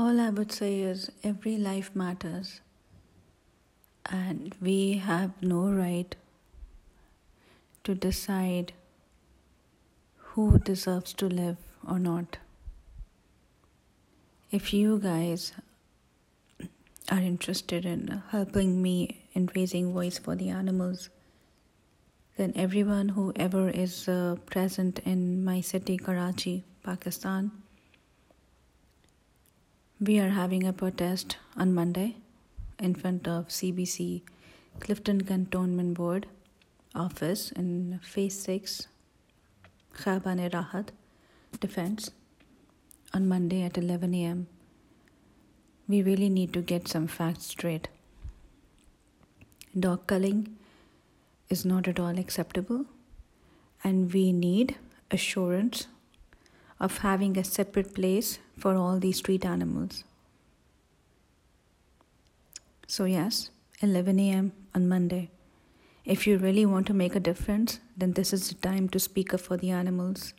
All I would say is every life matters, and we have no right to decide who deserves to live or not. If you guys are interested in helping me in raising voice for the animals, then everyone who ever is uh, present in my city, Karachi, Pakistan, we are having a protest on Monday in front of CBC Clifton Cantonment Board office in Phase 6, Khaban Rahat Defense on Monday at 11 a.m. We really need to get some facts straight. Dog culling is not at all acceptable, and we need assurance of having a separate place for all these street animals. So, yes, 11 a.m. on Monday. If you really want to make a difference, then this is the time to speak up for the animals.